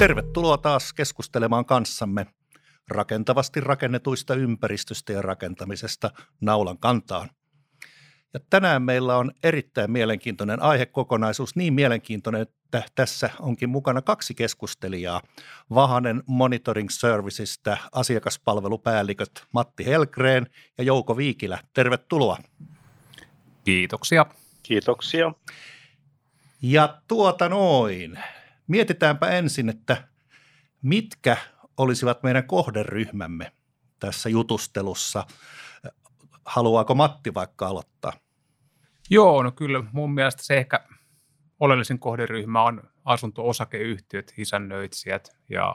Tervetuloa taas keskustelemaan kanssamme rakentavasti rakennetuista ympäristöstä ja rakentamisesta naulan kantaan. Ja tänään meillä on erittäin mielenkiintoinen aihekokonaisuus, niin mielenkiintoinen, että tässä onkin mukana kaksi keskustelijaa. Vahanen Monitoring Servicesista asiakaspalvelupäälliköt Matti Helgreen ja Jouko Viikilä. Tervetuloa. Kiitoksia. Kiitoksia. Ja tuota noin. Mietitäänpä ensin, että mitkä olisivat meidän kohderyhmämme tässä jutustelussa. Haluaako Matti vaikka aloittaa? Joo, no kyllä mun mielestä se ehkä oleellisin kohderyhmä on asunto-osakeyhtiöt, isännöitsijät ja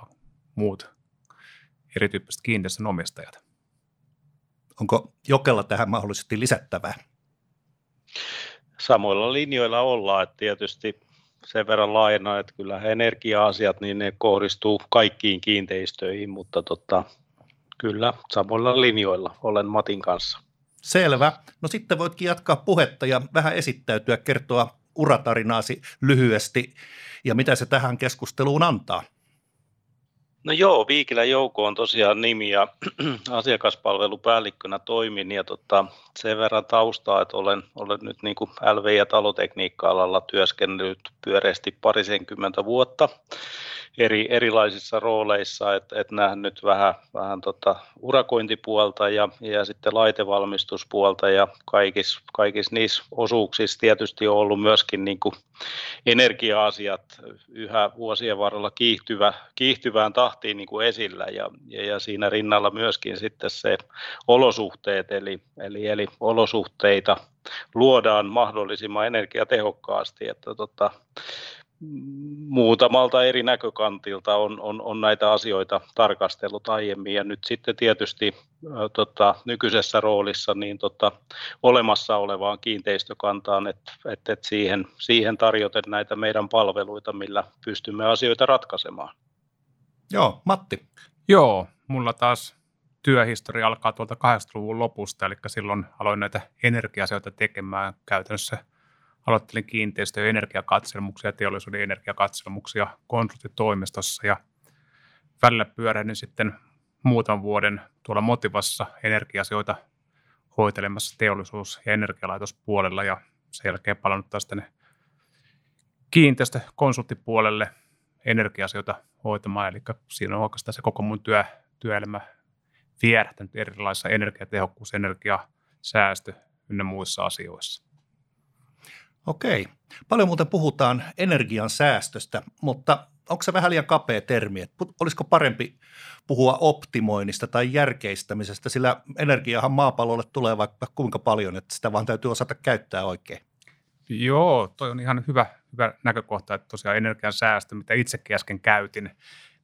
muut erityyppiset kiinteistön omistajat. Onko Jokella tähän mahdollisesti lisättävää? Samoilla linjoilla ollaan, että tietysti sen verran laajena, että kyllä energia-asiat, niin ne kohdistuu kaikkiin kiinteistöihin, mutta tota, kyllä samoilla linjoilla olen Matin kanssa. Selvä. No sitten voitkin jatkaa puhetta ja vähän esittäytyä, kertoa uratarinaasi lyhyesti ja mitä se tähän keskusteluun antaa. No joo, Viikilä Jouko on tosiaan nimi ja asiakaspalvelupäällikkönä toimin ja tota, sen verran taustaa, että olen, olen nyt niin kuin LV- ja talotekniikka-alalla työskennellyt pyöreästi parisenkymmentä vuotta eri, erilaisissa rooleissa, että et nähnyt vähän, vähän tota urakointipuolta ja, ja sitten laitevalmistuspuolta ja kaikissa, kaikissa niissä osuuksissa tietysti on ollut myöskin niin kuin energia-asiat yhä vuosien varrella kiihtyvä, kiihtyvään tahtiin niin kuin esillä ja, ja, ja, siinä rinnalla myöskin sitten se olosuhteet, eli, eli, eli olosuhteita luodaan mahdollisimman energiatehokkaasti, että tota, muutamalta eri näkökantilta on, on, on näitä asioita tarkastellut aiemmin ja nyt sitten tietysti tota, nykyisessä roolissa niin tota, olemassa olevaan kiinteistökantaan, että et, et siihen, siihen tarjoten näitä meidän palveluita, millä pystymme asioita ratkaisemaan. Joo, Matti. Joo, mulla taas työhistoria alkaa tuolta 80-luvun lopusta, eli silloin aloin näitä energia-asioita tekemään käytännössä – aloittelin kiinteistö- ja energiakatselmuksia, teollisuuden energiakatselmuksia konsulttitoimistossa ja välillä pyörähdin sitten muutaman vuoden tuolla Motivassa energiasioita hoitelemassa teollisuus- ja energialaitospuolella ja sen jälkeen palannut taas tänne kiinteistökonsulttipuolelle energiasioita hoitamaan, eli siinä on oikeastaan se koko mun työ, työelämä vierähtänyt erilaisissa energiatehokkuus, energiasäästö ynnä muissa asioissa. Okei. Paljon muuten puhutaan energian säästöstä, mutta onko se vähän liian kapea termi? Olisiko parempi puhua optimoinnista tai järkeistämisestä, sillä energiahan maapallolle tulee vaikka kuinka paljon, että sitä vaan täytyy osata käyttää oikein. Joo, toi on ihan hyvä, hyvä näkökohta, että tosiaan energian säästö, mitä itsekin äsken käytin,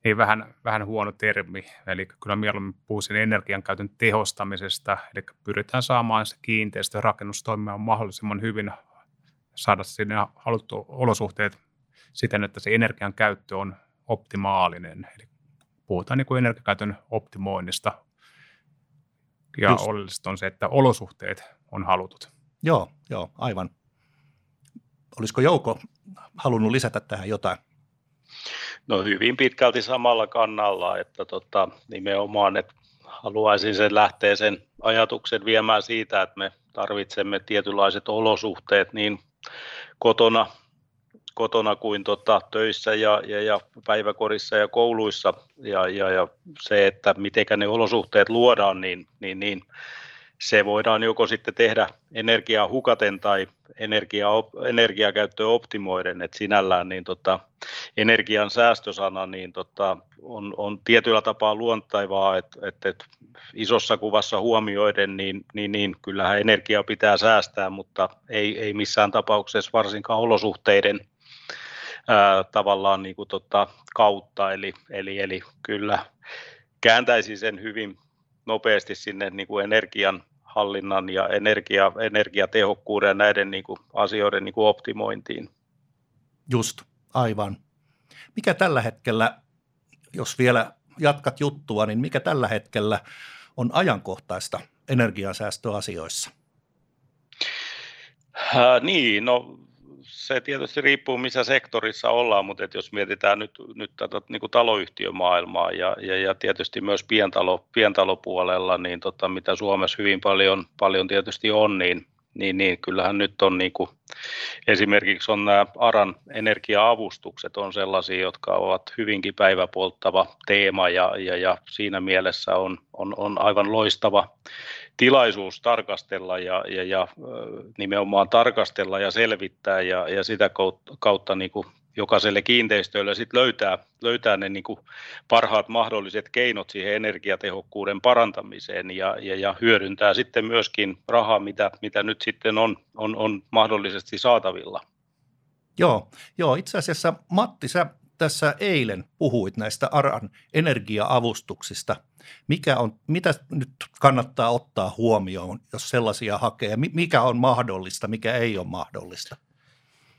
niin vähän, vähän huono termi. Eli kyllä mieluummin puhuisin energian käytön tehostamisesta, eli pyritään saamaan se kiinteistö rakennus toimimaan mahdollisimman hyvin saada sinne haluttu olosuhteet siten, että se energian käyttö on optimaalinen. Eli puhutaan niin kuin energiakäytön optimoinnista. Ja Just. oleellista on se, että olosuhteet on halutut. Joo, joo, aivan. Olisiko Jouko halunnut lisätä tähän jotain? No hyvin pitkälti samalla kannalla, että tota, nimenomaan, että haluaisin sen lähteä sen ajatuksen viemään siitä, että me tarvitsemme tietynlaiset olosuhteet niin kotona, kotona kuin tota, töissä ja, ja, ja päiväkorissa ja kouluissa. Ja, ja, ja se, että miten ne olosuhteet luodaan, niin, niin, niin se voidaan joko sitten tehdä energiaa hukaten tai energia, energiakäyttöä optimoiden, että sinällään niin tota, energian säästösana niin tota, on, on tietyllä tapaa luontaivaa, että, että, että isossa kuvassa huomioiden, niin, niin, niin kyllähän energiaa pitää säästää, mutta ei, ei missään tapauksessa varsinkaan olosuhteiden ää, tavallaan niin kuin tota, kautta, eli, eli, eli kyllä kääntäisi sen hyvin nopeasti sinne niin kuin energian hallinnan ja energia, energiatehokkuuden ja näiden niin kuin asioiden niin kuin optimointiin. Just, aivan. Mikä tällä hetkellä, jos vielä jatkat juttua, niin mikä tällä hetkellä on ajankohtaista energiansäästöasioissa? Äh, niin, no se tietysti riippuu missä sektorissa ollaan, mutta et jos mietitään nyt, nyt tätä niin kuin taloyhtiömaailmaa ja, ja, ja tietysti myös pientalo, pientalopuolella, niin tota, mitä Suomessa hyvin paljon, paljon tietysti on, niin niin, niin kyllähän nyt on niin kuin, esimerkiksi on nämä ARAN energia-avustukset on sellaisia, jotka ovat hyvinkin päiväpolttava teema ja, ja, ja siinä mielessä on, on, on aivan loistava tilaisuus tarkastella ja, ja, ja nimenomaan tarkastella ja selvittää ja, ja sitä kautta, kautta niin kuin jokaiselle kiinteistölle sit löytää, löytää ne niin kuin parhaat mahdolliset keinot siihen energiatehokkuuden parantamiseen ja, ja, ja hyödyntää sitten myöskin rahaa, mitä, mitä nyt sitten on, on, on mahdollisesti saatavilla. Joo, joo, itse asiassa Matti, sä tässä eilen puhuit näistä ARAN energia-avustuksista. Mikä on, mitä nyt kannattaa ottaa huomioon, jos sellaisia hakee? Mikä on mahdollista, mikä ei ole mahdollista?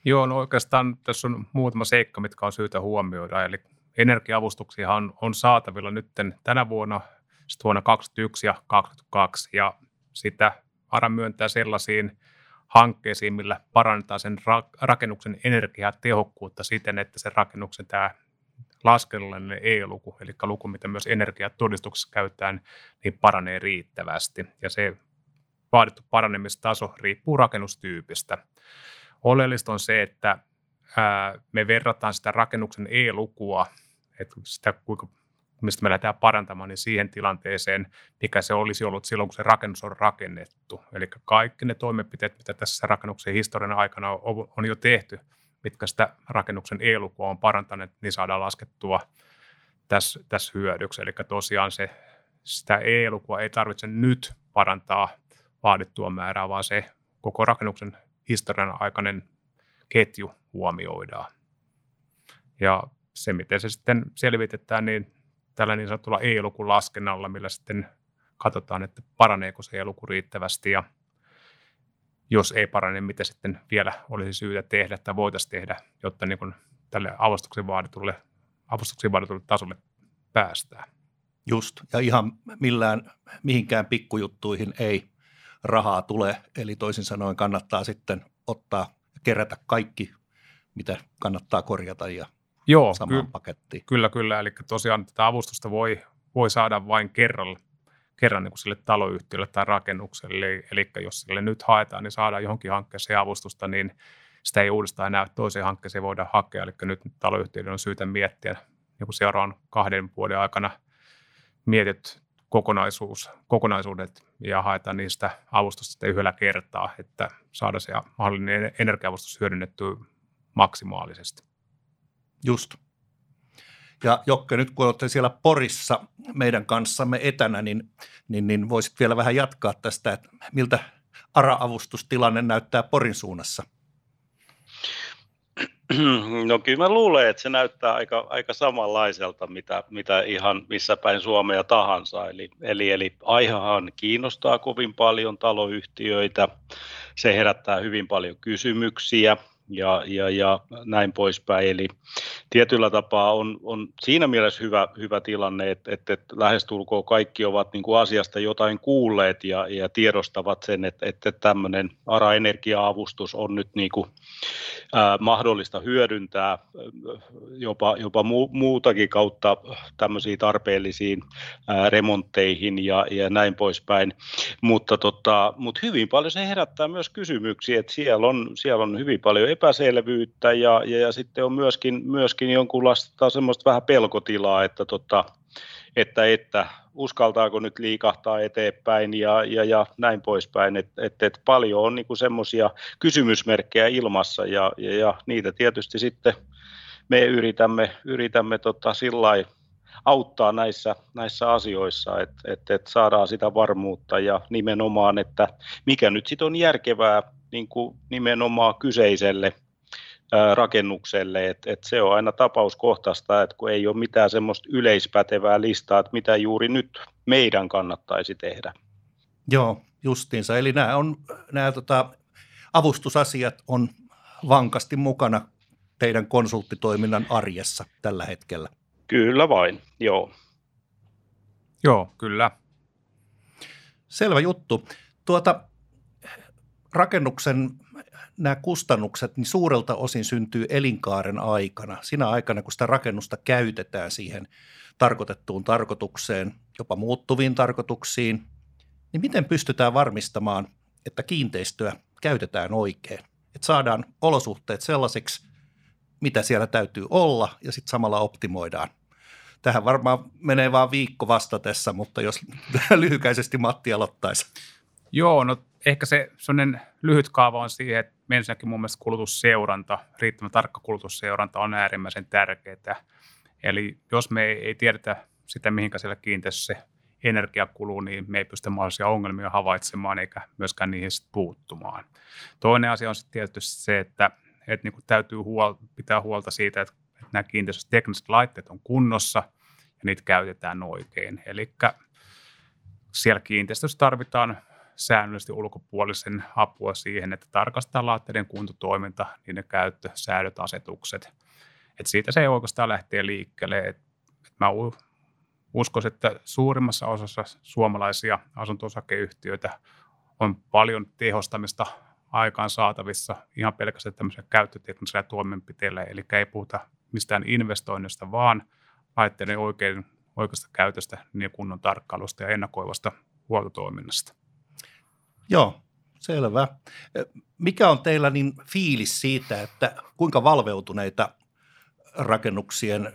Joo, no oikeastaan tässä on muutama seikka, mitkä on syytä huomioida. Eli energiaavustuksia on, on saatavilla nyt tänä vuonna, sitten vuonna 2021 ja 2022, ja sitä ARA myöntää sellaisiin hankkeisiin, millä parannetaan sen ra- rakennuksen energiatehokkuutta siten, että sen rakennuksen tämä laskennallinen E-luku, eli luku, mitä myös energiatodistuksessa käytetään, niin paranee riittävästi. Ja se vaadittu paranemistaso riippuu rakennustyypistä. Oleellista on se, että ää, me verrataan sitä rakennuksen E-lukua, että sitä kuinka mistä me lähdetään parantamaan, niin siihen tilanteeseen, mikä se olisi ollut silloin, kun se rakennus on rakennettu. Eli kaikki ne toimenpiteet, mitä tässä rakennuksen historian aikana on, jo tehty, mitkä sitä rakennuksen E-lukua on parantaneet, niin saadaan laskettua tässä, tässä hyödyksi. Eli tosiaan se, sitä E-lukua ei tarvitse nyt parantaa vaadittua määrää, vaan se koko rakennuksen historian aikainen ketju huomioidaan. Ja se, miten se sitten selvitetään, niin tällä niin sanotulla E-lukun laskennalla, millä sitten katsotaan, että paraneeko se E-luku riittävästi ja jos ei parane, niin mitä sitten vielä olisi syytä tehdä tai voitaisiin tehdä, jotta niin kuin tälle avustuksen vaaditulle, avustuksen vaaditulle tasolle päästään. Just, ja ihan millään, mihinkään pikkujuttuihin ei rahaa tule, eli toisin sanoen kannattaa sitten ottaa kerätä kaikki, mitä kannattaa korjata ja Joo, samaan ky- pakettiin. Kyllä, kyllä. Eli tosiaan tätä avustusta voi, voi saada vain kerralla, kerran niin kuin sille taloyhtiölle tai rakennukselle. Eli, eli jos sille nyt haetaan, niin saadaan johonkin hankkeeseen avustusta, niin sitä ei uudestaan enää toiseen hankkeeseen voida hakea. Eli nyt taloyhtiöiden on syytä miettiä niin kuin seuraavan kahden vuoden aikana mietit kokonaisuus, kokonaisuudet ja haetaan niistä avustusta yhdellä kertaa, että saada se mahdollinen energiavustus hyödynnettyä maksimaalisesti. Just. Ja Jokke, nyt kun olette siellä Porissa meidän kanssamme etänä, niin, niin, niin voisit vielä vähän jatkaa tästä, että miltä ARA-avustustilanne näyttää Porin suunnassa? No kyllä mä luulen, että se näyttää aika, aika samanlaiselta, mitä, mitä ihan missä päin Suomea tahansa. Eli, eli, eli aihehan kiinnostaa kovin paljon taloyhtiöitä, se herättää hyvin paljon kysymyksiä – ja, ja, ja näin poispäin. Eli tietyllä tapaa on, on siinä mielessä hyvä, hyvä tilanne, että, että, lähestulkoon kaikki ovat niin kuin asiasta jotain kuulleet ja, ja tiedostavat sen, että, että tämmöinen ARA-energia-avustus on nyt niin kuin, ää, mahdollista hyödyntää jopa, jopa mu, muutakin kautta tämmöisiin tarpeellisiin ää, remontteihin ja, ja näin poispäin. Mutta, tota, mutta hyvin paljon se herättää myös kysymyksiä, että siellä on, siellä on hyvin paljon epäselvyyttä ja, ja, ja sitten on myöskin, myöskin jonkunlaista semmoista vähän pelkotilaa, että, tota, että, että uskaltaako nyt liikahtaa eteenpäin ja, ja, ja näin poispäin. Että et, et paljon on niinku semmoisia kysymysmerkkejä ilmassa ja, ja, ja niitä tietysti sitten me yritämme, yritämme tota sillä auttaa näissä, näissä asioissa, että et, et saadaan sitä varmuutta ja nimenomaan, että mikä nyt sitten on järkevää niin kuin nimenomaan kyseiselle rakennukselle, että et se on aina tapauskohtaista, että kun ei ole mitään semmoista yleispätevää listaa, että mitä juuri nyt meidän kannattaisi tehdä. Joo, justiinsa. Eli nämä, on, nämä tota, avustusasiat on vankasti mukana teidän konsulttitoiminnan arjessa tällä hetkellä. Kyllä vain, joo. Joo, kyllä. Selvä juttu. Tuota, rakennuksen nämä kustannukset niin suurelta osin syntyy elinkaaren aikana, siinä aikana kun sitä rakennusta käytetään siihen tarkoitettuun tarkoitukseen, jopa muuttuviin tarkoituksiin, niin miten pystytään varmistamaan, että kiinteistöä käytetään oikein, että saadaan olosuhteet sellaisiksi, mitä siellä täytyy olla ja sitten samalla optimoidaan. Tähän varmaan menee vain viikko vastatessa, mutta jos lyhykäisesti Matti aloittaisi. Joo, no ehkä se sellainen lyhyt kaava on siihen, että ensinnäkin mun mielestä kulutusseuranta, riittävän tarkka kulutusseuranta on äärimmäisen tärkeää. Eli jos me ei, ei tiedetä sitä, mihinkä siellä kiinteistössä se energia kuluu, niin me ei pysty mahdollisia ongelmia havaitsemaan eikä myöskään niihin puuttumaan. Toinen asia on sitten tietysti se, että, että niin täytyy huol- pitää huolta siitä, että, että nämä kiinteistöt tekniset laitteet on kunnossa ja niitä käytetään oikein. Eli siellä kiinteistössä tarvitaan säännöllisesti ulkopuolisen apua siihen, että tarkastetaan laitteiden kuntotoiminta, niiden käyttö, säädöt, asetukset. Et siitä se ei oikeastaan lähtee liikkeelle. Et, et mä uskoisin, että suurimmassa osassa suomalaisia asunto-osakeyhtiöitä on paljon tehostamista aikaan saatavissa ihan pelkästään tämmöisellä käyttöteknisellä toimenpiteillä, eli ei puhuta mistään investoinnista, vaan laitteiden oikein, oikeasta käytöstä, niin kunnon tarkkailusta ja ennakoivasta huoltotoiminnasta. Joo, selvä. Mikä on teillä niin fiilis siitä, että kuinka valveutuneita rakennuksien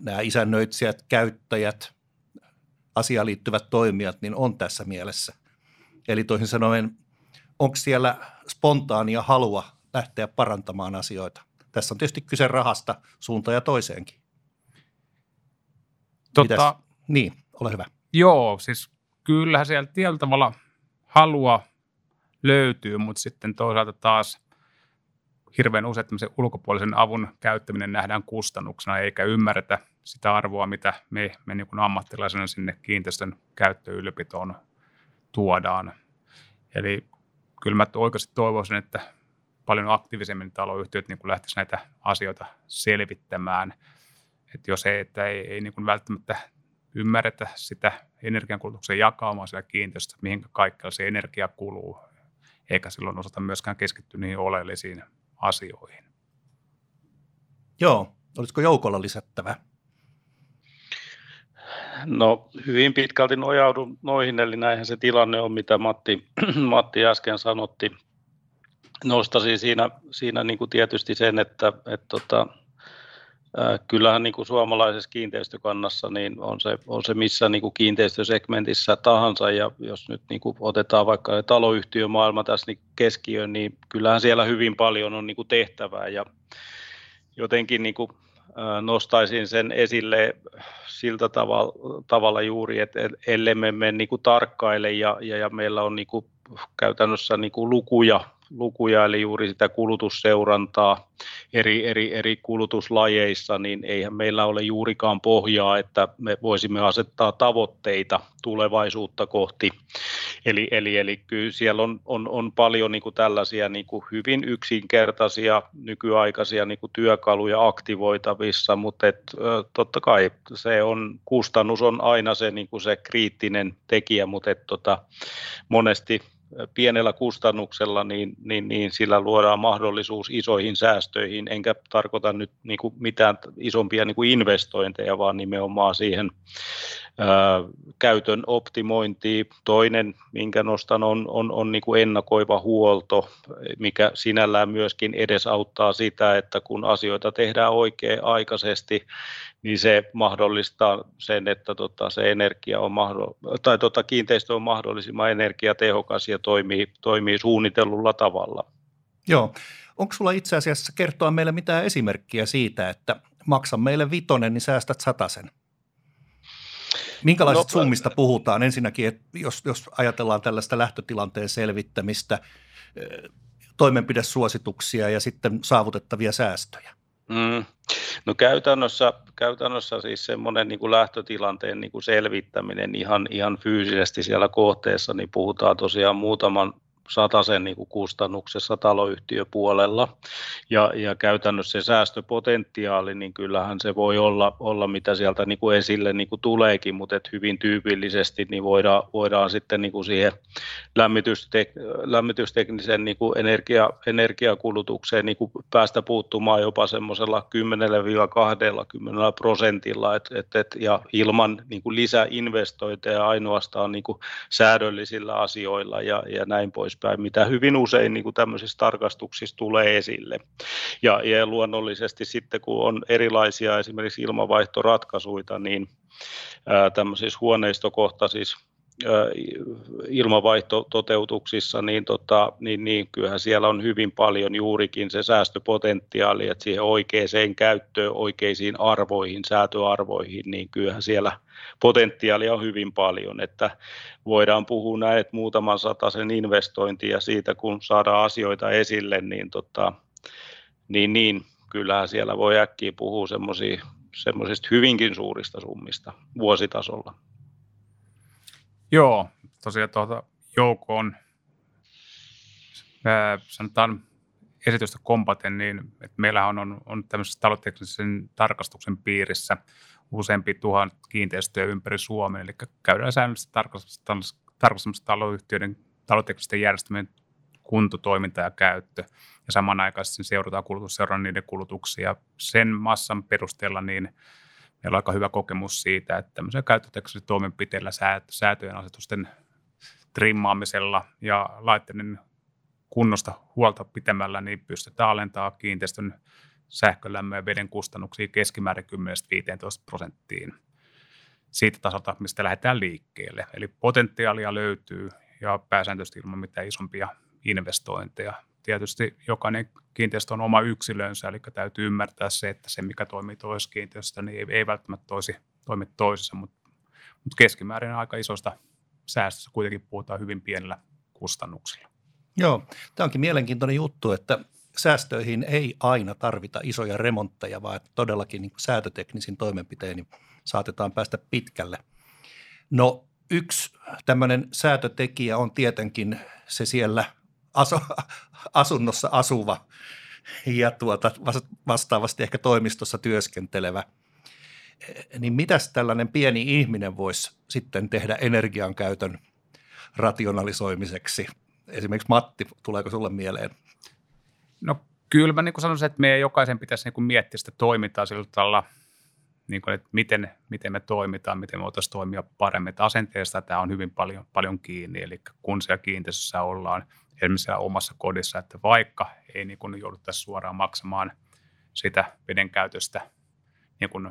nämä isännöitsijät, käyttäjät, asiaan liittyvät toimijat, niin on tässä mielessä. Eli toisin sanoen, onko siellä spontaania halua lähteä parantamaan asioita? Tässä on tietysti kyse rahasta suunta ja toiseenkin. Totta, Mitäs? Niin, ole hyvä. Joo, siis kyllähän siellä tietyllä tavalla halua löytyy, mutta sitten toisaalta taas hirveän usein tämmöisen ulkopuolisen avun käyttäminen nähdään kustannuksena, eikä ymmärretä sitä arvoa, mitä me, me niin kuin ammattilaisena sinne kiinteistön käyttöylläpitoon tuodaan. Eli kyllä mä oikeasti toivoisin, että paljon aktiivisemmin taloyhtiöt niin lähtisivät näitä asioita selvittämään. Että jos ei, että ei, ei niin kuin välttämättä ymmärretä sitä energiankulutuksen jakaumaa siellä kiinteistössä, mihin kaikkea se energia kuluu, eikä silloin osata myöskään keskittyä niihin oleellisiin asioihin. Joo, olisiko joukolla lisättävä? No hyvin pitkälti nojaudun noihin, eli näinhän se tilanne on, mitä Matti, Matti äsken sanotti. Nostaisin siinä, siinä niin kuin tietysti sen, että, että tota, kyllähän niin kuin suomalaisessa kiinteistökannassa niin on, se, on se missä niin kuin kiinteistösegmentissä tahansa, ja jos nyt niin kuin otetaan vaikka taloyhtiömaailma tässä niin keskiöön, niin kyllähän siellä hyvin paljon on niin kuin tehtävää, ja jotenkin niin kuin nostaisin sen esille siltä tavalla, tavalla juuri, että ellei me niin kuin tarkkaile ja, ja, ja meillä on niin kuin käytännössä niin kuin lukuja lukuja, eli juuri sitä kulutusseurantaa eri, eri, eri kulutuslajeissa, niin eihän meillä ole juurikaan pohjaa, että me voisimme asettaa tavoitteita tulevaisuutta kohti. Eli, eli, eli kyllä siellä on, on, on paljon niin kuin tällaisia niin kuin hyvin yksinkertaisia nykyaikaisia niin kuin työkaluja aktivoitavissa, mutta et, totta kai se on, kustannus on aina se, niin kuin se kriittinen tekijä, mutta et, tota, monesti pienellä kustannuksella, niin, niin, niin sillä luodaan mahdollisuus isoihin säästöihin, enkä tarkoita nyt niin kuin mitään isompia niin kuin investointeja, vaan nimenomaan siihen käytön optimointiin. Toinen, minkä nostan, on, on, on niin kuin ennakoiva huolto, mikä sinällään myöskin edesauttaa sitä, että kun asioita tehdään oikea-aikaisesti, niin se mahdollistaa sen, että tota, se energia on mahdoll- tai tota, kiinteistö on mahdollisimman energiatehokas ja toimii, toimii suunnitellulla tavalla. Joo. Onko sulla itse asiassa kertoa meille mitään esimerkkiä siitä, että maksa meille vitonen, niin säästät satasen? Minkälaisista no, summista puhutaan? Ensinnäkin, että jos, jos ajatellaan tällaista lähtötilanteen selvittämistä, toimenpidesuosituksia ja sitten saavutettavia säästöjä. Mm. No käytännössä, käytännössä siis semmoinen niin kuin lähtötilanteen niin kuin selvittäminen ihan, ihan fyysisesti siellä kohteessa, niin puhutaan tosiaan muutaman, sen niin kuin kustannuksessa taloyhtiöpuolella. Ja, ja käytännössä se säästöpotentiaali, niin kyllähän se voi olla, olla mitä sieltä niin kuin esille niin kuin tuleekin, mutta et hyvin tyypillisesti niin voidaan, voidaan sitten niin kuin siihen lämmitystek, lämmitysteknisen niin kuin energia, energiakulutukseen niin kuin päästä puuttumaan jopa semmoisella 10-20 prosentilla, et, et, et, ja ilman niin kuin lisäinvestointeja ainoastaan niin kuin säädöllisillä asioilla ja, ja näin poispäin, mitä hyvin usein niin kuin tämmöisissä tarkastuksissa tulee esille. Ja, ja luonnollisesti sitten, kun on erilaisia esimerkiksi ilmavaihtoratkaisuja, niin ää, tämmöisissä huoneistokohtaisissa ilmavaihtototeutuksissa, niin, tota, niin, niin kyllähän siellä on hyvin paljon juurikin se säästöpotentiaali, että siihen oikeaan käyttöön, oikeisiin arvoihin, säätöarvoihin, niin kyllähän siellä potentiaalia on hyvin paljon, että voidaan puhua näin, että muutaman sen investointi ja siitä kun saadaan asioita esille, niin, tota, niin, niin kyllähän siellä voi äkkiä puhua semmoisista hyvinkin suurista summista vuositasolla. Joo, tosiaan tuota joukkoon ää, sanotaan esitystä kompaten, niin että meillä on, on, on tämmöisen taloteknisen tarkastuksen piirissä useampi tuhat kiinteistöjä ympäri Suomen, eli käydään säännöllisesti tarkastamassa taloyhtiöiden taloteknisten järjestelmien kuntotoiminta ja käyttö. Ja samanaikaisesti seurataan kulutusseuran niiden kulutuksia. Sen massan perusteella niin meillä on aika hyvä kokemus siitä, että tämmöisellä käyttöteknisillä toimenpiteillä, säätöjen asetusten trimmaamisella ja laitteiden kunnosta huolta pitämällä, niin pystytään alentamaan kiinteistön sähkölämmön ja veden kustannuksia keskimäärin 10-15 prosenttiin siitä tasolta, mistä lähdetään liikkeelle. Eli potentiaalia löytyy ja pääsääntöisesti ilman mitään isompia investointeja tietysti jokainen kiinteistö on oma yksilönsä, eli täytyy ymmärtää se, että se, mikä toimii toisessa kiinteistössä, niin ei, ei välttämättä toisi, toimi toisessa, mutta, mutta keskimäärin aika isosta säästöstä kuitenkin puhutaan hyvin pienellä kustannuksilla. Joo, tämä onkin mielenkiintoinen juttu, että säästöihin ei aina tarvita isoja remontteja, vaan että todellakin niin säätöteknisin toimenpiteen niin saatetaan päästä pitkälle. No yksi tämmöinen säätötekijä on tietenkin se siellä asu, asunnossa asuva ja tuota, vastaavasti ehkä toimistossa työskentelevä. Niin mitäs tällainen pieni ihminen voisi sitten tehdä energian käytön rationalisoimiseksi? Esimerkiksi Matti, tuleeko sulle mieleen? No kyllä mä niin sanoisin, että meidän jokaisen pitäisi niin miettiä sitä toimintaa sillä tavalla, niin kuin, että miten, miten me toimitaan, miten me voitaisiin toimia paremmin. Että asenteesta tämä on hyvin paljon, paljon kiinni, eli kun siellä kiinteistössä ollaan – esimerkiksi omassa kodissa, että vaikka ei niin kuin jouduttaisi suoraan maksamaan sitä veden käytöstä, niin kuin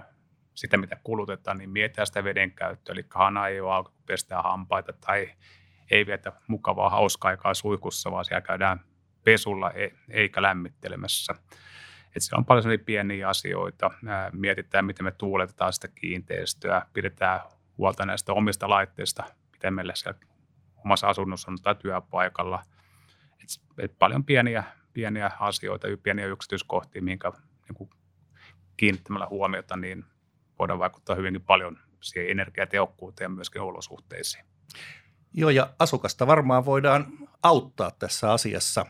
sitä mitä kulutetaan, niin mietitään sitä veden käyttöä, eli hana ei ole auki, kun pestään hampaita tai ei vietä mukavaa hauskaa aikaa suihkussa, vaan siellä käydään pesulla e, eikä lämmittelemässä. Että siellä on paljon pieniä asioita. Mietitään, miten me tuuletetaan sitä kiinteistöä, pidetään huolta näistä omista laitteista, miten meillä siellä omassa asunnossa on tai työpaikalla – et, et paljon pieniä, pieniä asioita, pieniä yksityiskohtia, mihin niin kiinnittämällä huomiota, niin voidaan vaikuttaa hyvinkin paljon siihen energiatehokkuuteen ja myöskin olosuhteisiin. Joo, ja asukasta varmaan voidaan auttaa tässä asiassa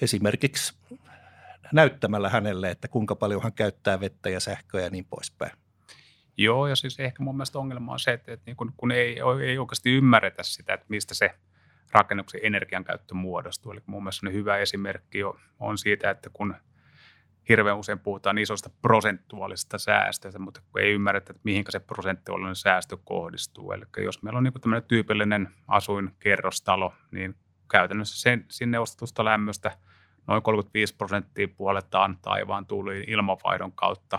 esimerkiksi näyttämällä hänelle, että kuinka paljon hän käyttää vettä ja sähköä ja niin poispäin. Joo, ja siis ehkä mun mielestä ongelma on se, että, että niin kun, kun ei, ei oikeasti ymmärretä sitä, että mistä se – rakennuksen energiankäyttö muodostuu. Eli mun mielestä hyvä esimerkki on siitä, että kun hirveän usein puhutaan isosta prosentuaalisesta säästöstä, mutta kun ei ymmärretä, että mihinkä se prosentuaalinen säästö kohdistuu. Eli jos meillä on niin tämmöinen tyypillinen asuinkerrostalo, niin käytännössä sen, sinne ostetusta lämmöstä noin 35 prosenttia puoletaan taivaan tuli ilmavaihdon kautta.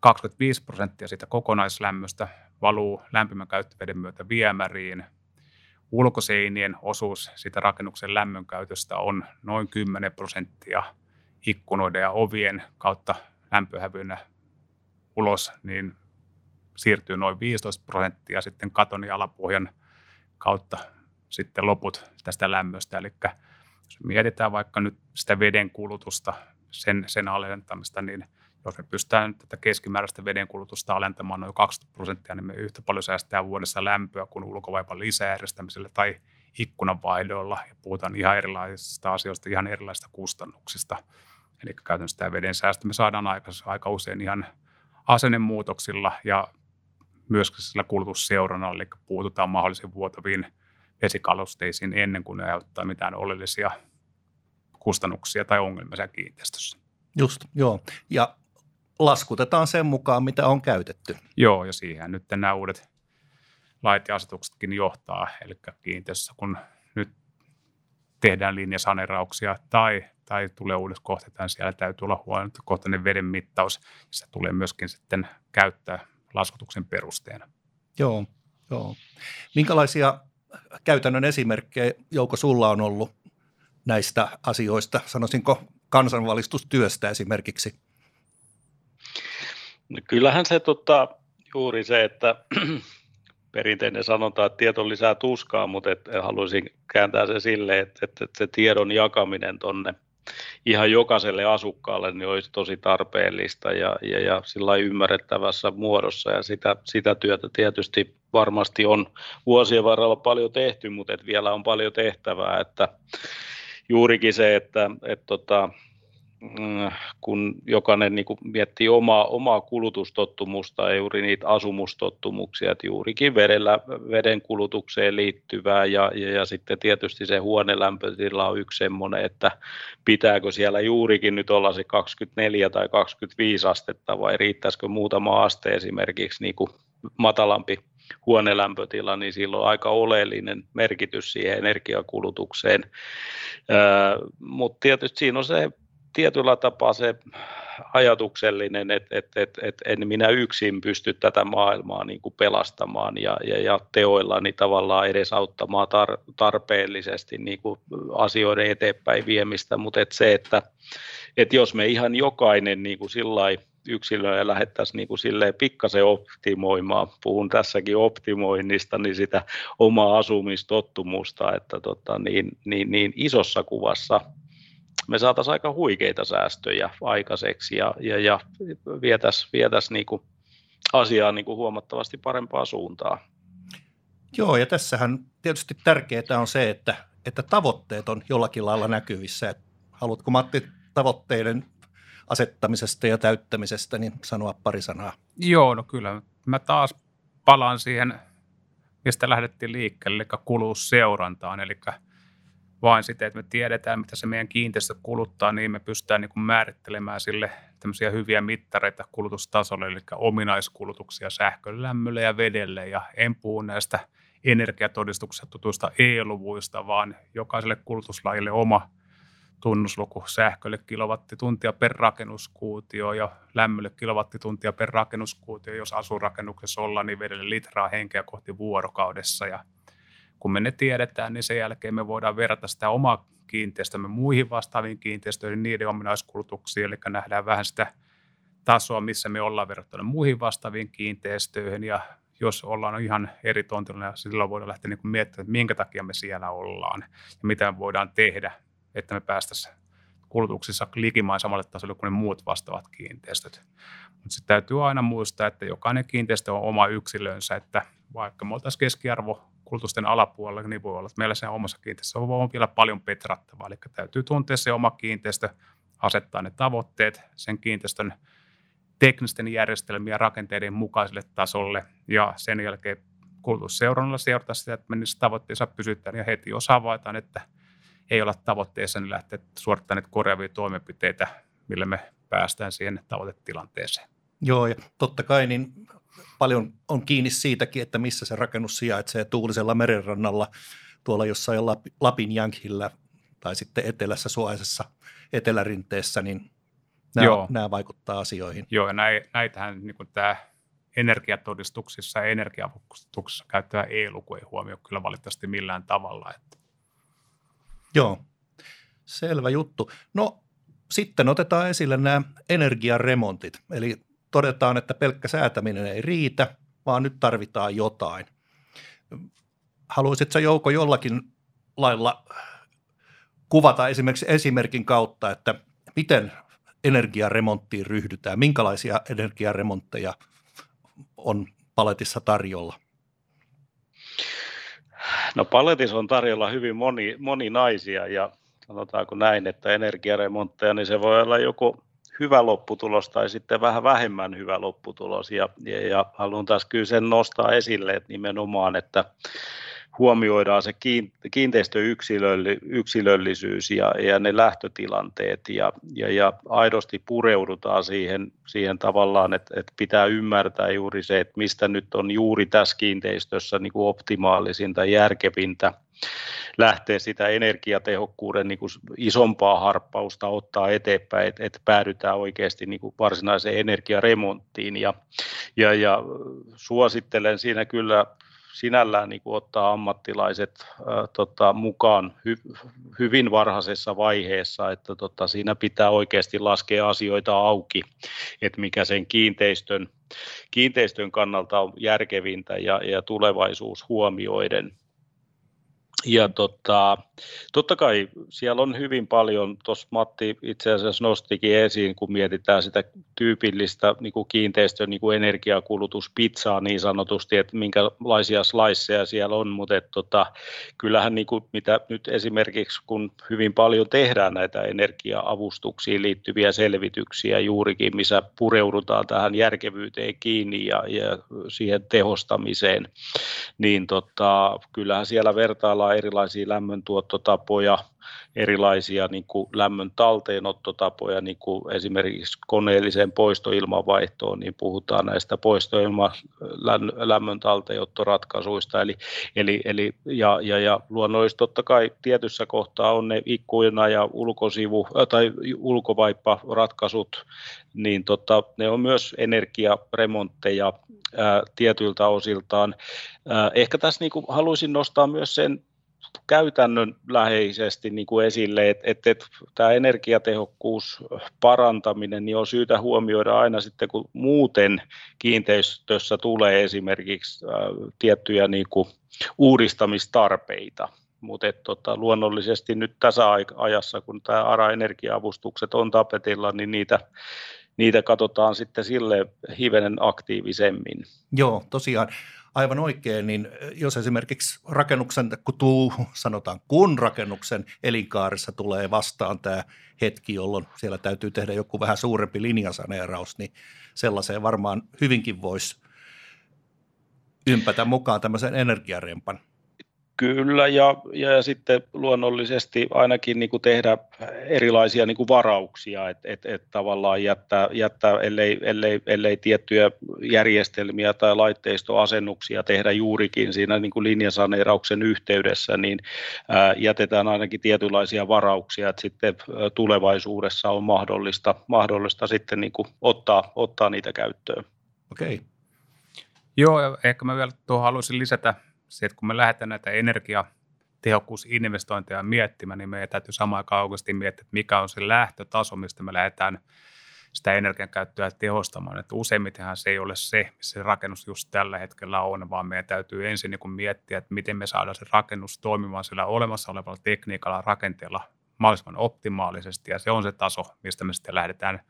25 prosenttia siitä kokonaislämmöstä valuu lämpimän käyttöveden myötä viemäriin – ulkoseinien osuus siitä rakennuksen lämmönkäytöstä on noin 10 prosenttia ikkunoiden ja ovien kautta lämpöhävynä ulos, niin siirtyy noin 15 prosenttia sitten katon ja alapohjan kautta sitten loput tästä lämmöstä. Eli jos mietitään vaikka nyt sitä veden kulutusta, sen, sen alentamista, niin jos me pystytään tätä keskimääräistä vedenkulutusta alentamaan noin 20 prosenttia, niin me yhtä paljon säästää vuodessa lämpöä kuin ulkovaipan lisäjärjestämisellä tai ikkunanvaihdoilla ja puhutaan ihan erilaisista asioista, ihan erilaisista kustannuksista. Eli käytännössä tämä veden säästö me saadaan aika, aika usein ihan asennemuutoksilla ja myöskin sillä kulutusseurannalla, eli puututaan mahdollisiin vuotaviin vesikalusteisiin ennen kuin ne aiheuttaa mitään oleellisia kustannuksia tai ongelmia kiinteistössä. Just, joo. Ja laskutetaan sen mukaan, mitä on käytetty. Joo, ja siihen nyt nämä uudet lait ja asetuksetkin johtaa, eli kiinteistössä, kun nyt tehdään linjasanerauksia tai, tai tulee uudet kohteet, niin siellä täytyy olla huonokohtainen veden mittaus, ja se tulee myöskin sitten käyttää laskutuksen perusteena. Joo, joo. Minkälaisia käytännön esimerkkejä, Jouko, sulla on ollut näistä asioista, sanoisinko kansanvalistustyöstä esimerkiksi? No kyllähän se tota, juuri se, että perinteinen sanonta, että tieto lisää tuskaa, mutta et haluaisin kääntää se silleen, että, että, että se tiedon jakaminen tuonne ihan jokaiselle asukkaalle niin olisi tosi tarpeellista ja, ja, ja sillä ymmärrettävässä muodossa. Ja sitä, sitä työtä tietysti varmasti on vuosien varrella paljon tehty, mutta et vielä on paljon tehtävää, että juurikin se, että et tota, kun jokainen niin kuin miettii omaa, omaa kulutustottumusta ja juuri niitä asumustottumuksia, että juurikin vedellä, veden kulutukseen liittyvää ja, ja, ja sitten tietysti se huonelämpötila on yksi semmoinen, että pitääkö siellä juurikin nyt olla se 24 tai 25 astetta vai riittäisikö muutama aste esimerkiksi niin kuin matalampi huonelämpötila, niin sillä on aika oleellinen merkitys siihen energiakulutukseen. Mutta tietysti siinä on se tietyllä tapaa se ajatuksellinen, että et, et, et en minä yksin pysty tätä maailmaa niin kuin pelastamaan ja, ja, ja teoillani tavallaan edesauttamaan tar, tarpeellisesti niin kuin asioiden eteenpäin viemistä, mutta et se, että et jos me ihan jokainen niin kuin yksilöä lähettäisiin niin kuin silleen pikkasen optimoimaan, puhun tässäkin optimoinnista, niin sitä omaa asumistottumusta, että tota, niin, niin, niin isossa kuvassa – me saataisiin aika huikeita säästöjä aikaiseksi ja, ja, ja vietäisiin vietäisi niin kuin asiaa niin kuin huomattavasti parempaa suuntaa. Joo, ja tässähän tietysti tärkeää on se, että, että tavoitteet on jollakin lailla näkyvissä. Haluatko Matti tavoitteiden asettamisesta ja täyttämisestä niin sanoa pari sanaa? Joo, no kyllä. Mä taas palaan siihen, mistä lähdettiin liikkeelle, eli kuluusseurantaan. Eli vain sitä, että me tiedetään, mitä se meidän kiinteistö kuluttaa, niin me pystytään niin kuin määrittelemään sille tämmöisiä hyviä mittareita kulutustasolle, eli ominaiskulutuksia sähkölle, lämmölle ja vedelle. Ja en puhu näistä energiatodistuksessa tutuista E-luvuista, vaan jokaiselle kulutuslajille oma tunnusluku sähkölle kilowattituntia per rakennuskuutio ja lämmölle kilowattituntia per rakennuskuutio. Jos asurakennuksessa ollaan, niin vedelle litraa henkeä kohti vuorokaudessa. Ja kun me ne tiedetään, niin sen jälkeen me voidaan verrata sitä omaa kiinteistömme muihin vastaaviin kiinteistöihin, niiden ominaiskulutuksiin, eli nähdään vähän sitä tasoa, missä me ollaan verrattuna muihin vastaaviin kiinteistöihin, ja jos ollaan ihan eri tontilla, niin silloin voidaan lähteä niin miettimään, että minkä takia me siellä ollaan, ja mitä me voidaan tehdä, että me päästäisiin kulutuksissa likimain samalle tasolle kuin ne muut vastaavat kiinteistöt. Mutta sitten täytyy aina muistaa, että jokainen kiinteistö on oma yksilönsä, että vaikka me oltaisiin keskiarvo kulutusten alapuolella, niin voi olla, että meillä se omassa kiinteistössä on vielä paljon petrattavaa. Eli täytyy tuntea se oma kiinteistö, asettaa ne tavoitteet sen kiinteistön teknisten järjestelmien rakenteiden mukaiselle tasolle ja sen jälkeen kulutusseurannalla seurata sitä, että me niissä tavoitteissa pysytään ja heti jos havaitaan, että ei olla tavoitteessa, niin lähteä suorittamaan korjaavia toimenpiteitä, millä me päästään siihen tavoitetilanteeseen. Joo, ja totta kai niin paljon on kiinni siitäkin, että missä se rakennus sijaitsee tuulisella merenrannalla tuolla jossain Lapin Jankhilla tai sitten etelässä suojaisessa etelärinteessä, niin nämä, Joo. nämä vaikuttaa asioihin. Joo, ja näitähän niin kuin tämä energiatodistuksissa ja energiavustuksissa käyttävä E-luku ei huomioi kyllä valitettavasti millään tavalla. Että. Joo, selvä juttu. No sitten otetaan esille nämä energiaremontit, eli todetaan, että pelkkä säätäminen ei riitä, vaan nyt tarvitaan jotain. Haluaisitko Jouko jollakin lailla kuvata esimerkiksi esimerkin kautta, että miten energiaremonttiin ryhdytään, minkälaisia energiaremontteja on paletissa tarjolla? No paletissa on tarjolla hyvin moni, moni naisia ja sanotaanko näin, että energiaremontteja, niin se voi olla joku hyvä lopputulos tai sitten vähän vähemmän hyvä lopputulos. Ja, ja, ja haluan taas kyllä sen nostaa esille, että nimenomaan, että huomioidaan se kiinteistöyksilöllisyys ja, ja ne lähtötilanteet ja, ja, ja aidosti pureudutaan siihen, siihen tavallaan, että, että pitää ymmärtää juuri se, että mistä nyt on juuri tässä kiinteistössä niin kuin optimaalisinta, järkevintä lähteä sitä energiatehokkuuden niin kuin isompaa harppausta ottaa eteenpäin, että, että päädytään oikeasti niin kuin varsinaiseen energiaremonttiin. Ja, ja, ja suosittelen siinä kyllä sinällään niin kuin ottaa ammattilaiset ää, tota, mukaan hy, hyvin varhaisessa vaiheessa, että tota, siinä pitää oikeasti laskea asioita auki, että mikä sen kiinteistön, kiinteistön kannalta on järkevintä ja, ja tulevaisuus huomioiden ja tota, totta kai siellä on hyvin paljon, tuossa Matti itse asiassa nostikin esiin, kun mietitään sitä tyypillistä niin kuin kiinteistön niin kuin energiakulutuspizzaa niin sanotusti, että minkälaisia sliceja siellä on, mutta et, tota, kyllähän niin kuin, mitä nyt esimerkiksi, kun hyvin paljon tehdään näitä energia-avustuksiin liittyviä selvityksiä juurikin, missä pureudutaan tähän järkevyyteen kiinni ja, ja siihen tehostamiseen, niin tota, kyllähän siellä vertaillaan on erilaisia lämmöntuottotapoja, erilaisia niin kuin lämmön talteenottotapoja, niin kuin esimerkiksi koneelliseen poistoilmanvaihtoon, niin puhutaan näistä poistoilman lämmön talteenottoratkaisuista. Eli, eli, eli, ja, ja, ja luonnollisesti totta kai tietyssä kohtaa on ne ikkuna ja ulkosivu tai ulkovaipparatkaisut, niin tota, ne on myös energiaremontteja ää, tietyiltä osiltaan. Ää, ehkä tässä niin kuin haluaisin nostaa myös sen käytännön läheisesti niin kuin esille, että, että, että tämä energiatehokkuus parantaminen niin on syytä huomioida aina sitten, kun muuten kiinteistössä tulee esimerkiksi äh, tiettyjä niin kuin uudistamistarpeita. Mutta tota, luonnollisesti nyt tässä ajassa, kun tämä ARA-energia-avustukset on tapetilla, niin niitä, niitä katsotaan sitten sille hivenen aktiivisemmin. Joo, tosiaan aivan oikein, niin jos esimerkiksi rakennuksen, kun tuu, sanotaan kun rakennuksen elinkaarissa tulee vastaan tämä hetki, jolloin siellä täytyy tehdä joku vähän suurempi linjasaneeraus, niin sellaiseen varmaan hyvinkin voisi ympätä mukaan tämmöisen energiarempan. Kyllä, ja, ja sitten luonnollisesti ainakin niin kuin tehdä erilaisia niin kuin varauksia, että et, et tavallaan jättää, jättää ellei, ellei, ellei tiettyjä järjestelmiä tai laitteistoasennuksia tehdä juurikin siinä niin kuin linjasaneerauksen yhteydessä, niin ää, jätetään ainakin tietynlaisia varauksia, että sitten tulevaisuudessa on mahdollista, mahdollista sitten niin kuin ottaa, ottaa niitä käyttöön. Okei. Joo, ehkä mä vielä tuohon haluaisin lisätä se, että kun me lähdetään näitä energiatehokkuusinvestointeja miettimään, niin meidän täytyy samaan aikaan oikeasti miettiä, että mikä on se lähtötaso, mistä me lähdetään sitä energian käyttöä tehostamaan. Että useimmittenhan se ei ole se, missä se rakennus just tällä hetkellä on, vaan meidän täytyy ensin niin miettiä, että miten me saadaan se rakennus toimimaan sillä olemassa olevalla tekniikalla rakenteella mahdollisimman optimaalisesti, ja se on se taso, mistä me sitten lähdetään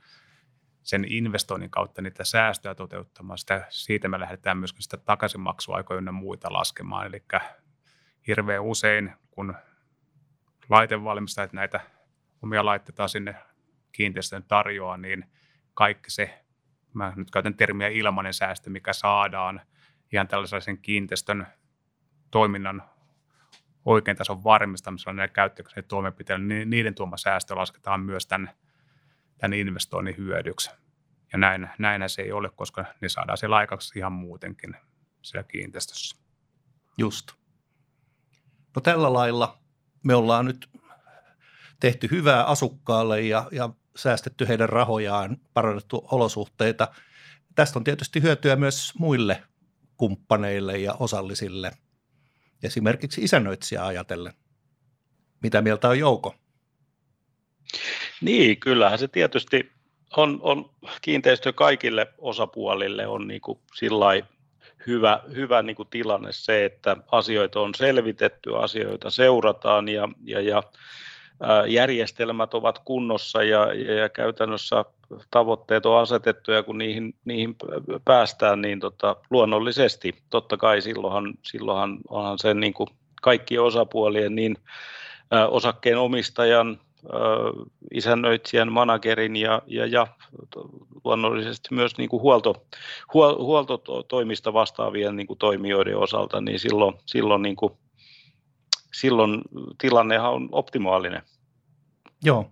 sen investoinnin kautta niitä säästöjä toteuttamaan. Sitä, siitä me lähdetään myöskin sitä takaisinmaksuaikoja ynnä muita laskemaan. Eli hirveän usein, kun laitevalmistajat näitä omia laitteita sinne kiinteistön tarjoaa, niin kaikki se, mä nyt käytän termiä ilmainen säästö, mikä saadaan ihan tällaisen kiinteistön toiminnan oikein tason varmistamisella näillä käyttöön toimenpiteillä, niin niiden tuoma säästö lasketaan myös tämän tämän investoinnin hyödyksi. Ja näin, näinhän se ei ole, koska ne saadaan siellä aikaksi ihan muutenkin siellä kiinteistössä. Just. No tällä lailla me ollaan nyt tehty hyvää asukkaalle ja, ja säästetty heidän rahojaan, parannettu olosuhteita. Tästä on tietysti hyötyä myös muille kumppaneille ja osallisille, esimerkiksi isännöitsijä ajatellen. Mitä mieltä on Jouko? Niin, kyllähän se tietysti on, on kiinteistö kaikille osapuolille on niin kuin hyvä, hyvä niin kuin tilanne se, että asioita on selvitetty, asioita seurataan ja, ja, ja järjestelmät ovat kunnossa ja, ja käytännössä tavoitteet on asetettu ja kun niihin, niihin päästään, niin tota, luonnollisesti totta kai silloinhan, silloinhan onhan se niin kuin kaikkien osapuolien, niin osakkeen omistajan, isännöitsijän, managerin ja, ja, ja luonnollisesti myös niin kuin huolto, huol, huoltotoimista vastaavien niin kuin toimijoiden osalta, niin silloin, silloin, niin kuin, silloin tilannehan on optimaalinen. Joo.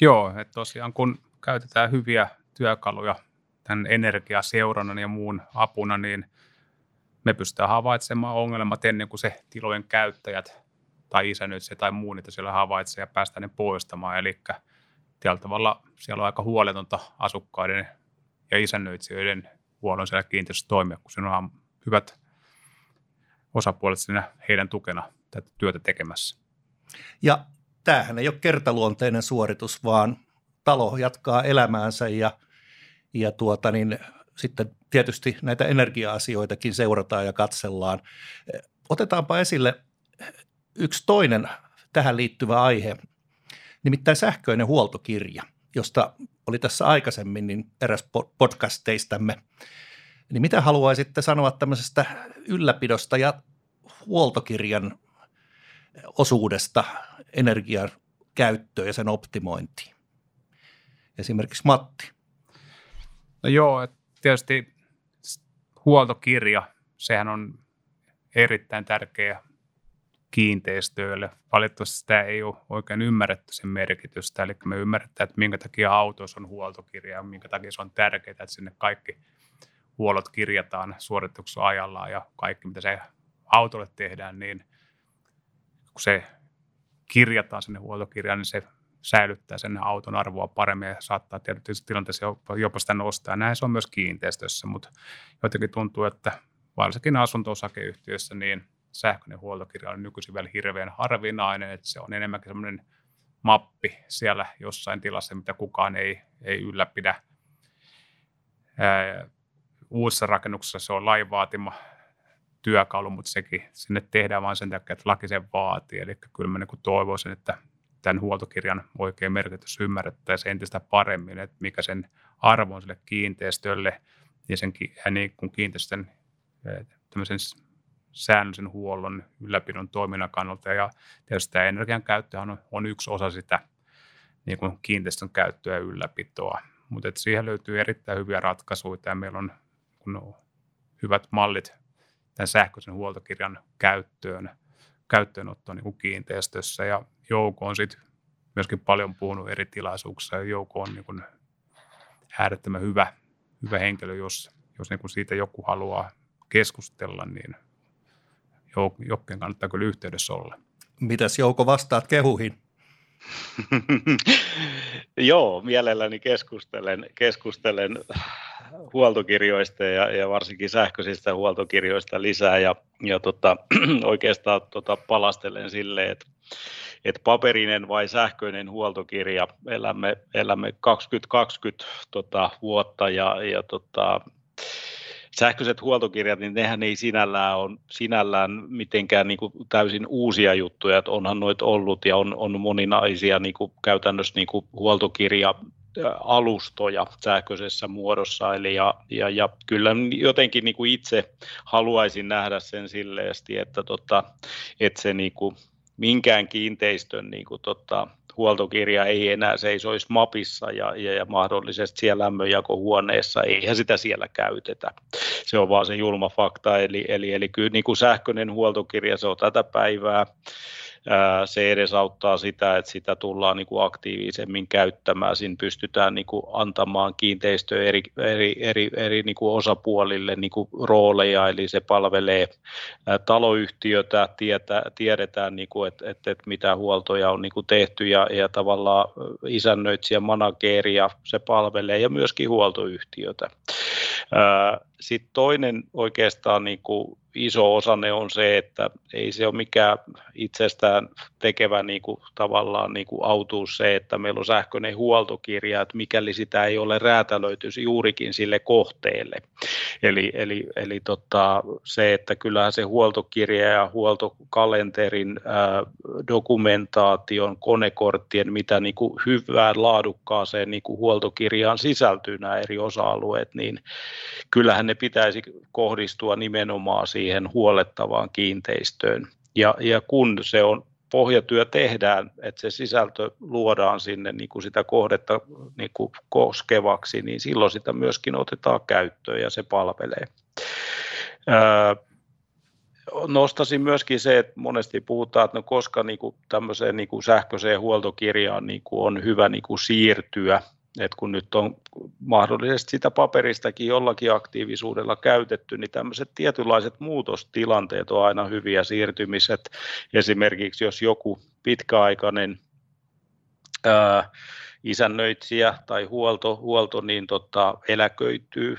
Joo, että tosiaan kun käytetään hyviä työkaluja tämän energiaseurannan ja muun apuna, niin me pystytään havaitsemaan ongelmat ennen kuin se tilojen käyttäjät tai se tai muu niitä siellä havaitsee ja päästään ne poistamaan. Eli tällä tavalla siellä on aika huoletonta asukkaiden ja isännöitsijöiden huollon siellä kiinteistössä toimia, kun siinä on hyvät osapuolet siinä heidän tukena tätä työtä tekemässä. Ja tämähän ei ole kertaluonteinen suoritus, vaan talo jatkaa elämäänsä ja, ja tuota niin, sitten tietysti näitä energia-asioitakin seurataan ja katsellaan. Otetaanpa esille yksi toinen tähän liittyvä aihe, nimittäin sähköinen huoltokirja, josta oli tässä aikaisemmin niin eräs podcasteistamme. Niin mitä haluaisitte sanoa tämmöisestä ylläpidosta ja huoltokirjan osuudesta energian käyttöön ja sen optimointiin? Esimerkiksi Matti. No joo, tietysti huoltokirja, sehän on erittäin tärkeä kiinteistöille. Valitettavasti sitä ei ole oikein ymmärretty sen merkitystä, eli me ymmärretään, että minkä takia autossa on huoltokirja ja minkä takia se on tärkeää, että sinne kaikki huollot kirjataan suorituksessa ajallaan ja kaikki, mitä se autolle tehdään, niin kun se kirjataan sinne huoltokirjaan, niin se säilyttää sen auton arvoa paremmin ja saattaa tietysti tilanteessa jopa, jopa sitä nostaa. Näin se on myös kiinteistössä, mutta jotenkin tuntuu, että varsinkin asunto-osakeyhtiössä, niin – sähköinen huoltokirja on nykyisin vielä hirveän harvinainen, että se on enemmänkin semmoinen mappi siellä jossain tilassa, mitä kukaan ei, ei ylläpidä. Ää, uudessa rakennuksessa se on lain vaatima työkalu, mutta sekin sinne tehdään vain sen takia, että laki sen vaatii. Eli kyllä mä niin toivoisin, että tämän huoltokirjan oikein merkitys ymmärrettäisiin entistä paremmin, että mikä sen arvo on sille kiinteistölle ja sen ja niin kuin kiinteistön säännöllisen huollon ylläpidon toiminnan kannalta. Ja tietysti tämä energian käyttö on, on yksi osa sitä niin kuin kiinteistön käyttöä ja ylläpitoa. Mutta siihen löytyy erittäin hyviä ratkaisuja ja meillä on kun hyvät mallit tämän sähköisen huoltokirjan käyttöön, käyttöönottoon niin kuin kiinteistössä. Ja Jouko on sitten myöskin paljon puhunut eri tilaisuuksissa ja Jouko on niin kuin äärettömän hyvä, hyvä henkilö, jos, jos niin kuin siitä joku haluaa keskustella, niin Jokken kannattaa kyllä yhteydessä olla. Mitäs Jouko vastaat kehuihin? Joo, mielelläni keskustelen, keskustelen huoltokirjoista ja, ja varsinkin sähköisistä huoltokirjoista lisää ja, ja tota, oikeastaan tota, palastelen sille, että että paperinen vai sähköinen huoltokirja, elämme, elämme 2020 tota, vuotta ja, ja tota, sähköiset huoltokirjat, niin nehän ei sinällään ole sinällään mitenkään niin kuin täysin uusia juttuja, että onhan noita ollut ja on, on moninaisia niin kuin käytännössä niin kuin huoltokirja alustoja sähköisessä muodossa. Eli ja, ja, ja kyllä jotenkin niin kuin itse haluaisin nähdä sen silleesti, että, tota, että se niin kuin minkään kiinteistön niin kuin, tota, huoltokirja ei enää seisoisi mapissa ja, ja, ja mahdollisesti siellä lämmönjakohuoneessa, eihän sitä siellä käytetä. Se on vaan se julma fakta, eli, eli, eli kyllä niin kuin sähköinen huoltokirja, se on tätä päivää se edesauttaa sitä, että sitä tullaan niin kuin aktiivisemmin käyttämään. Siinä pystytään niin kuin antamaan kiinteistöön eri, eri, eri, eri niin kuin osapuolille niin kuin rooleja, eli se palvelee taloyhtiötä, tietä, tiedetään, niin kuin, että, että, että mitä huoltoja on niin kuin tehty ja, ja tavallaan isännöitsijä, manageria se palvelee ja myöskin huoltoyhtiötä. Sitten toinen oikeastaan niin kuin iso osanne on se, että ei se ole mikään itsestään tekevä niin kuin, tavallaan niin kuin autuus se, että meillä on sähköinen huoltokirja, että mikäli sitä ei ole räätälöity juurikin sille kohteelle. Eli, eli, eli tota, se, että kyllähän se huoltokirja ja huoltokalenterin ää, dokumentaation, konekorttien, mitä niin kuin hyvään laadukkaaseen niin kuin huoltokirjaan sisältyy nämä eri osa-alueet, niin kyllähän ne pitäisi kohdistua nimenomaan siihen huolettavaan kiinteistöön. Ja, ja kun se on pohjatyö tehdään, että se sisältö luodaan sinne niin kuin sitä kohdetta niin kuin koskevaksi, niin silloin sitä myöskin otetaan käyttöön ja se palvelee. Öö, myöskin se, että monesti puhutaan, että no koska niin kuin tämmöiseen niin kuin sähköiseen huoltokirjaan niin kuin on hyvä niin kuin siirtyä, että kun nyt on mahdollisesti sitä paperistakin jollakin aktiivisuudella käytetty, niin tämmöiset tietynlaiset muutostilanteet on aina hyviä siirtymiset. Esimerkiksi jos joku pitkäaikainen ää, isännöitsijä tai huolto, huolto niin tota, eläköityy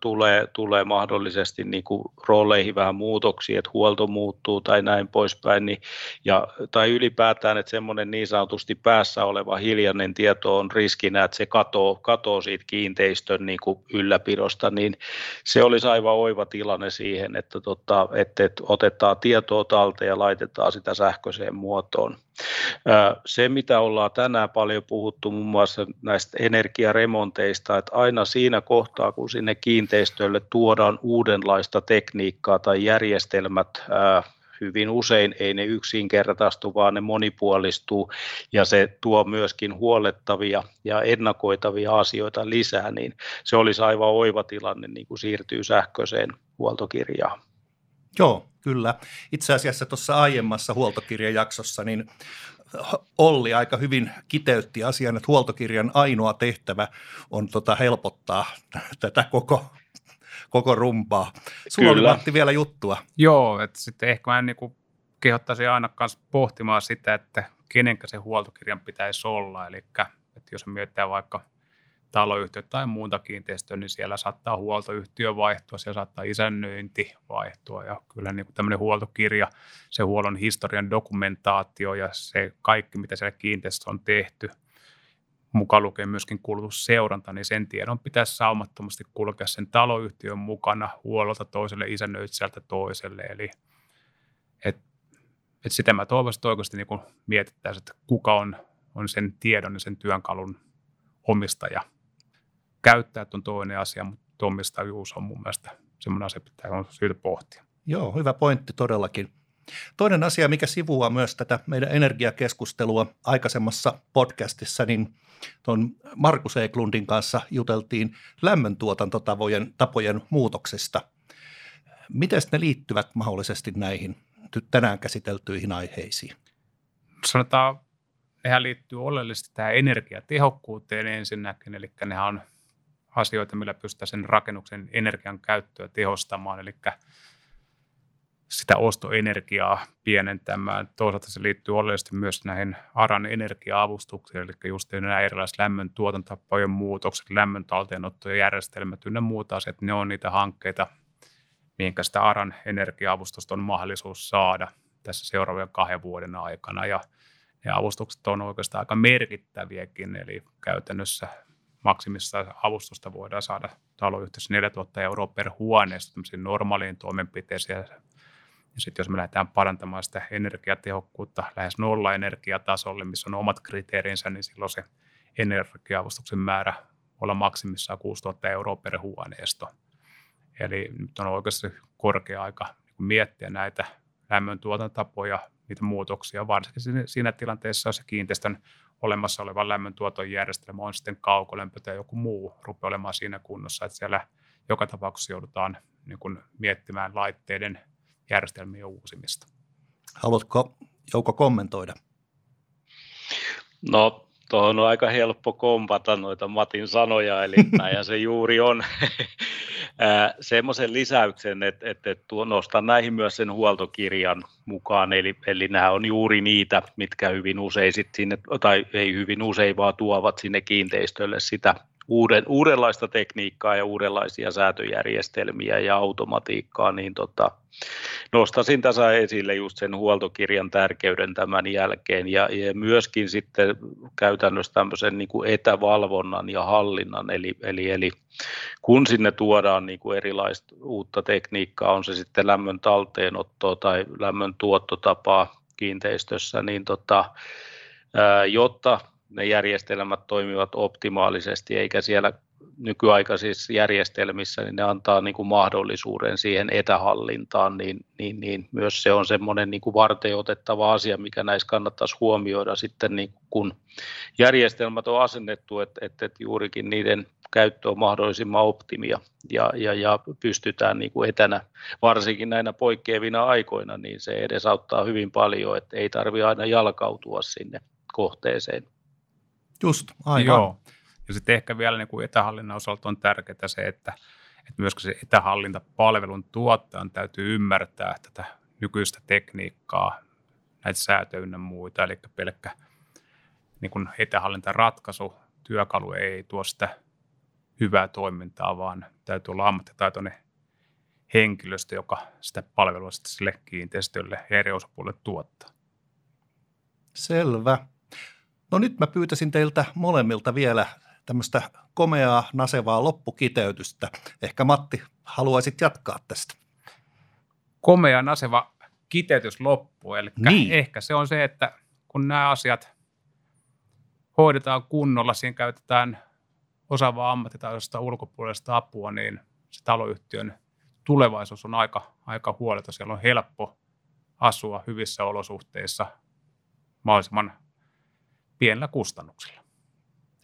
tulee, tulee mahdollisesti niin kuin rooleihin vähän muutoksia, että huolto muuttuu tai näin poispäin, niin, ja, tai ylipäätään, että semmoinen niin sanotusti päässä oleva hiljainen tieto on riskinä, että se katoo, katoo siitä kiinteistön niin kuin ylläpidosta, niin se olisi aivan oiva tilanne siihen, että, tota, että, että otetaan tietoa talteen ja laitetaan sitä sähköiseen muotoon. Se, mitä ollaan tänään paljon puhuttu muun muassa näistä energiaremonteista, että aina siinä kohtaa, kun sinne kiinteistölle tuodaan uudenlaista tekniikkaa tai järjestelmät, hyvin usein ei ne yksinkertaistu, vaan ne monipuolistuu ja se tuo myöskin huolettavia ja ennakoitavia asioita lisää, niin se olisi aivan oiva tilanne niin kuin siirtyy sähköiseen huoltokirjaan. Joo, kyllä. Itse asiassa tuossa aiemmassa huoltokirjajaksossa niin Olli aika hyvin kiteytti asian, että huoltokirjan ainoa tehtävä on tota helpottaa tätä koko, koko rumpaa. Sulla Kyllä. oli Matti vielä juttua. Joo, että sitten ehkä mä niin kehottaisin aina kanssa pohtimaan sitä, että kenenkä se huoltokirjan pitäisi olla. Eli että jos mietitään vaikka – taloyhtiö tai muuta kiinteistöä, niin siellä saattaa huoltoyhtiö vaihtua, siellä saattaa isännöinti vaihtua ja kyllä niin kuin tämmöinen huoltokirja, se huollon historian dokumentaatio ja se kaikki, mitä siellä kiinteistössä on tehty, mukaan lukee myöskin kulutusseuranta, niin sen tiedon pitäisi saumattomasti kulkea sen taloyhtiön mukana huollolta toiselle isännöitsijältä toiselle. Eli et, et sitä mä toivoisin, että oikeasti niin mietittäisiin, että kuka on, on sen tiedon ja sen työkalun omistaja – käyttäjät on toinen asia, mutta omistajuus on mun mielestä semmoinen asia, mitä on syytä pohtia. Joo, hyvä pointti todellakin. Toinen asia, mikä sivuaa myös tätä meidän energiakeskustelua aikaisemmassa podcastissa, niin tuon Markus Eklundin kanssa juteltiin lämmöntuotantotapojen tapojen muutoksesta. Miten ne liittyvät mahdollisesti näihin tänään käsiteltyihin aiheisiin? Sanotaan, nehän liittyy oleellisesti tähän energiatehokkuuteen ensinnäkin, eli nehän on asioita, millä pystytään sen rakennuksen energian käyttöä tehostamaan, eli sitä ostoenergiaa pienentämään. Toisaalta se liittyy oleellisesti myös näihin ARAN energia-avustuksiin, eli just nämä erilaiset lämmön tuotantotapojen muutokset, lämmön talteenotto ja järjestelmät ynnä muuta asiat, ne on niitä hankkeita, mihinkä sitä ARAN energia-avustusta on mahdollisuus saada tässä seuraavien kahden vuoden aikana. Ja ne avustukset on oikeastaan aika merkittäviäkin, eli käytännössä maksimissa avustusta voidaan saada taloyhteisössä 4000 euroa per huoneesta normaaliin toimenpiteeseen. Ja sitten jos me lähdetään parantamaan sitä energiatehokkuutta lähes nolla energiatasolle, missä on omat kriteerinsä, niin silloin se energiaavustuksen määrä olla maksimissaan 6000 euroa per huoneisto. Eli nyt on oikeasti korkea aika niin miettiä näitä lämmöntuotantotapoja, niitä muutoksia, varsinkin siinä tilanteessa, jos se kiinteistön olemassa oleva lämmöntuoton järjestelmä on sitten kaukolämpö tai joku muu rupeaa olemaan siinä kunnossa, että siellä joka tapauksessa joudutaan niin kuin miettimään laitteiden järjestelmien uusimista. Haluatko Jouko kommentoida? No, tuohon on aika helppo kompata noita Matin sanoja, eli näinhän se juuri on. semmoisen lisäyksen, että, että, että nostan näihin myös sen huoltokirjan mukaan, eli, eli nämä on juuri niitä, mitkä hyvin usein sit sinne, tai ei hyvin usein, vaan tuovat sinne kiinteistölle sitä uuden, uudenlaista tekniikkaa ja uudenlaisia säätöjärjestelmiä ja automatiikkaa, niin tota, nostasin tässä esille just sen huoltokirjan tärkeyden tämän jälkeen. Ja, ja myöskin sitten käytännössä tämmöisen niin kuin etävalvonnan ja hallinnan, eli, eli, eli kun sinne tuodaan niin kuin erilaista uutta tekniikkaa, on se sitten lämmön talteenottoa tai lämmön tuottotapaa kiinteistössä, niin tota, jotta ne järjestelmät toimivat optimaalisesti, eikä siellä nykyaikaisissa järjestelmissä, niin ne antaa niin kuin mahdollisuuden siihen etähallintaan, niin, niin, niin myös se on semmoinen niin kuin varten otettava asia, mikä näissä kannattaisi huomioida sitten, niin kun järjestelmät on asennettu, että, että, että juurikin niiden käyttö on mahdollisimman optimia ja, ja, ja pystytään niin kuin etänä, varsinkin näinä poikkeavina aikoina, niin se edesauttaa hyvin paljon, että ei tarvitse aina jalkautua sinne kohteeseen. Just, aivan. Joo. Ja sitten ehkä vielä niin kuin etähallinnan osalta on tärkeää se, että, että myöskin se etähallintapalvelun tuottajan täytyy ymmärtää tätä nykyistä tekniikkaa, näitä säätöjä ynnä muita, eli pelkkä niin kuin etähallintaratkaisu, työkalu ei tuo sitä hyvää toimintaa, vaan täytyy olla ammattitaitoinen henkilöstö, joka sitä palvelua sitten sille kiinteistölle ja eri osapuolille tuottaa. Selvä. No nyt mä pyytäisin teiltä molemmilta vielä tämmöistä komeaa, nasevaa loppukiteytystä. Ehkä Matti, haluaisit jatkaa tästä? Komea, naseva kiteytys loppu. Eli niin. ehkä se on se, että kun nämä asiat hoidetaan kunnolla, siinä käytetään osaavaa ammattitaitoista ulkopuolesta apua, niin se taloyhtiön tulevaisuus on aika, aika huoleta. Siellä on helppo asua hyvissä olosuhteissa mahdollisimman pienellä kustannuksella.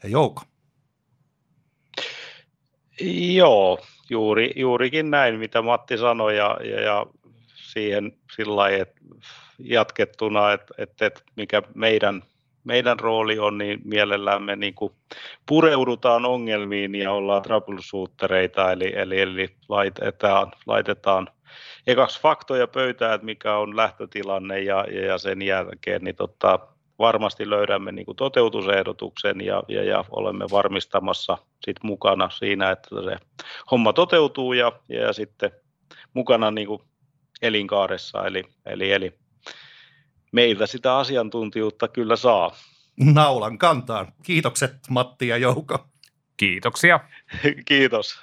Ja Jouko? Joo, juuri, juurikin näin, mitä Matti sanoi, ja, ja, ja siihen sillä lailla, että jatkettuna, että, että, että mikä meidän, meidän rooli on, niin mielellämme niin kuin pureudutaan ongelmiin ja ollaan troubleshootereita, eli, eli, eli laitetaan, laitetaan ekaksi faktoja pöytään, että mikä on lähtötilanne, ja, ja sen jälkeen niin tota, varmasti löydämme niin kuin toteutusehdotuksen ja, ja, ja olemme varmistamassa sit mukana siinä, että se homma toteutuu ja, ja sitten mukana niin kuin elinkaaressa. Eli, eli, eli meiltä sitä asiantuntijuutta kyllä saa. Naulan kantaan. Kiitokset Matti ja Jouko. Kiitoksia. Kiitos.